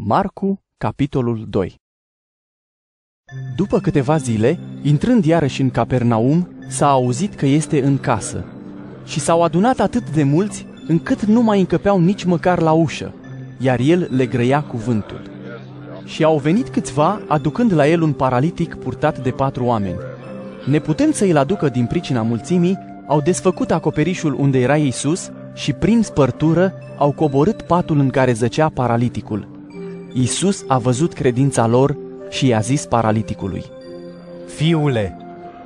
Marcu, capitolul 2 După câteva zile, intrând iarăși în Capernaum, s-a auzit că este în casă. Și s-au adunat atât de mulți, încât nu mai încăpeau nici măcar la ușă, iar el le grăia cuvântul. Și au venit câțiva, aducând la el un paralitic purtat de patru oameni. Neputând să îl aducă din pricina mulțimii, au desfăcut acoperișul unde era Iisus și prin spărtură au coborât patul în care zăcea paraliticul. Iisus a văzut credința lor și i-a zis paraliticului, Fiule,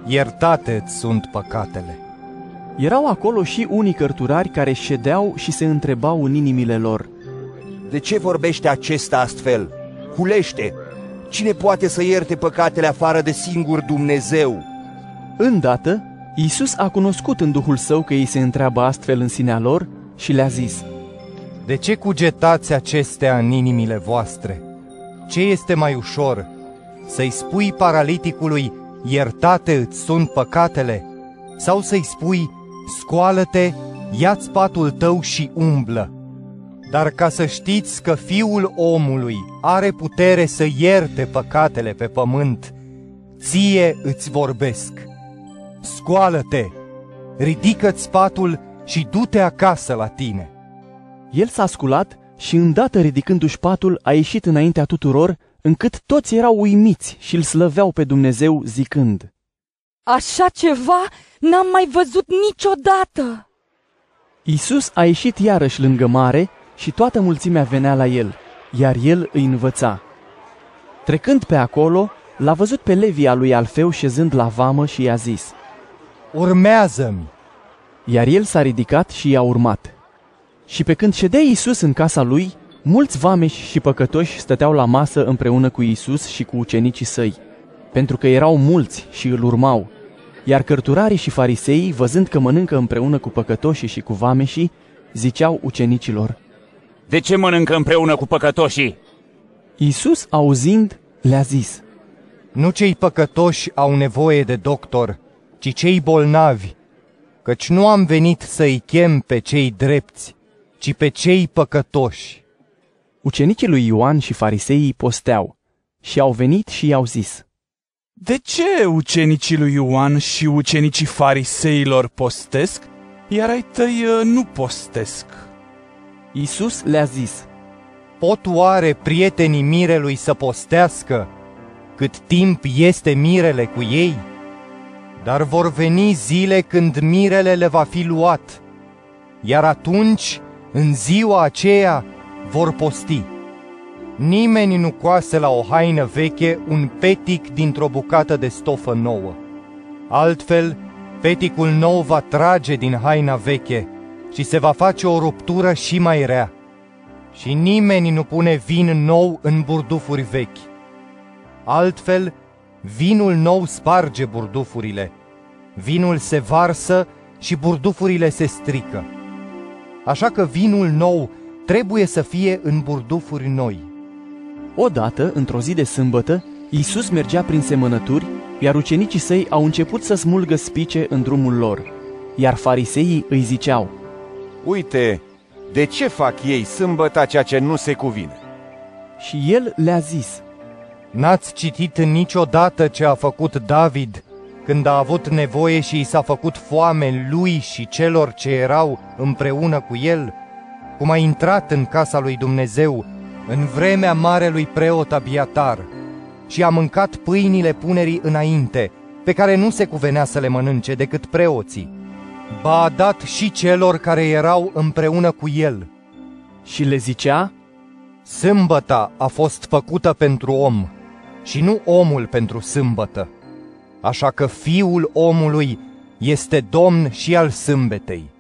iertate sunt păcatele. Erau acolo și unii cărturari care ședeau și se întrebau în inimile lor, De ce vorbește acesta astfel? Hulește! Cine poate să ierte păcatele afară de singur Dumnezeu? Îndată, Iisus a cunoscut în Duhul Său că ei se întreabă astfel în sinea lor și le-a zis, De ce cugetați acestea în inimile voastre? Ce este mai ușor? Să-i spui paraliticului, iertate îți sunt păcatele? Sau să-i spui, scoală-te, ia-ți patul tău și umblă? Dar ca să știți că Fiul omului are putere să ierte păcatele pe pământ, ție îți vorbesc. Scoală-te, ridică-ți patul și du-te acasă la tine. El s-a sculat și îndată ridicându-și patul a ieșit înaintea tuturor, încât toți erau uimiți și îl slăveau pe Dumnezeu zicând, Așa ceva n-am mai văzut niciodată! Iisus a ieșit iarăși lângă mare și toată mulțimea venea la el, iar el îi învăța. Trecând pe acolo, l-a văzut pe Levi al lui Alfeu șezând la vamă și i-a zis, Urmează-mi! iar el s-a ridicat și i-a urmat. Și pe când ședea Iisus în casa lui, mulți vameși și păcătoși stăteau la masă împreună cu Iisus și cu ucenicii săi, pentru că erau mulți și îl urmau. Iar cărturarii și fariseii, văzând că mănâncă împreună cu păcătoșii și cu vameșii, ziceau ucenicilor, De ce mănâncă împreună cu păcătoșii? Iisus, auzind, le-a zis, Nu cei păcătoși au nevoie de doctor, ci cei bolnavi, căci nu am venit să-i chem pe cei drepți, ci pe cei păcătoși. Ucenicii lui Ioan și fariseii posteau și au venit și i-au zis, De ce ucenicii lui Ioan și ucenicii fariseilor postesc, iar ai tăi uh, nu postesc? Iisus le-a zis, Pot oare prietenii mirelui să postească cât timp este mirele cu ei? Dar vor veni zile când mirele le va fi luat, iar atunci, în ziua aceea, vor posti. Nimeni nu coase la o haină veche un petic dintr-o bucată de stofă nouă. Altfel, peticul nou va trage din haina veche și se va face o ruptură și mai rea. Și nimeni nu pune vin nou în burdufuri vechi. Altfel, vinul nou sparge burdufurile, vinul se varsă și burdufurile se strică. Așa că vinul nou trebuie să fie în burdufuri noi. Odată, într-o zi de sâmbătă, Iisus mergea prin semănături, iar ucenicii săi au început să smulgă spice în drumul lor. Iar fariseii îi ziceau, Uite, de ce fac ei sâmbăta ceea ce nu se cuvine? și el le-a zis, N-ați citit niciodată ce a făcut David când a avut nevoie și i s-a făcut foame lui și celor ce erau împreună cu el? Cum a intrat în casa lui Dumnezeu în vremea marelui preot Abiatar și a mâncat pâinile punerii înainte, pe care nu se cuvenea să le mănânce decât preoții. Ba a dat și celor care erau împreună cu el. și le zicea, Sâmbăta a fost făcută pentru om și nu omul pentru sâmbătă. Așa că fiul omului este domn și al sâmbetei.